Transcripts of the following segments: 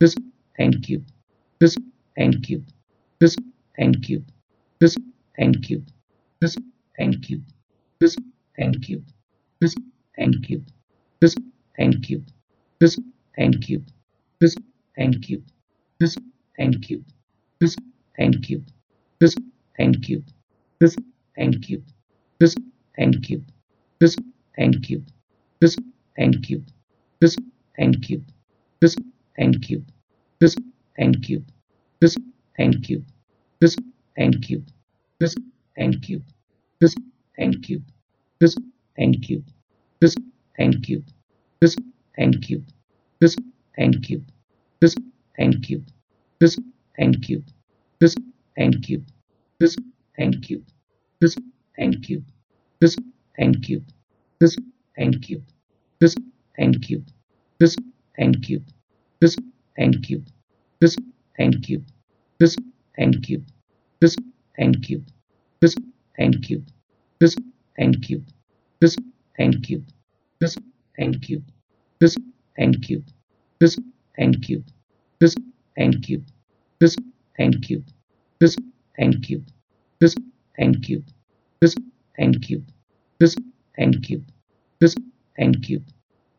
this thank you this thank you this thank you this thank you this thank you this thank you this thank you this thank you this thank you this thank you this thank you this thank you this thank you this thank you this thank you this thank you this thank you this thank you this thank you this thank you this thank you this thank you this thank you this thank you this thank you this thank you this thank you this thank you this thank you this thank you this thank you this thank you this thank you this thank you this thank you this thank you this thank you this thank you this thank you this thank you this thank you this thank you this thank you this thank you this thank you this thank you this thank you this thank you this thank you this thank you this thank you this thank you this thank you this thank you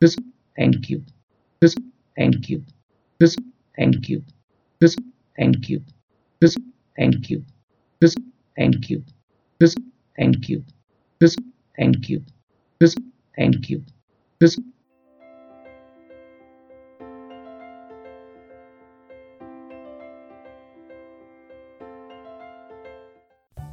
this thank you this thank you. This thank you. This thank you. This thank you. This thank you. This thank you. This thank you. This thank you. This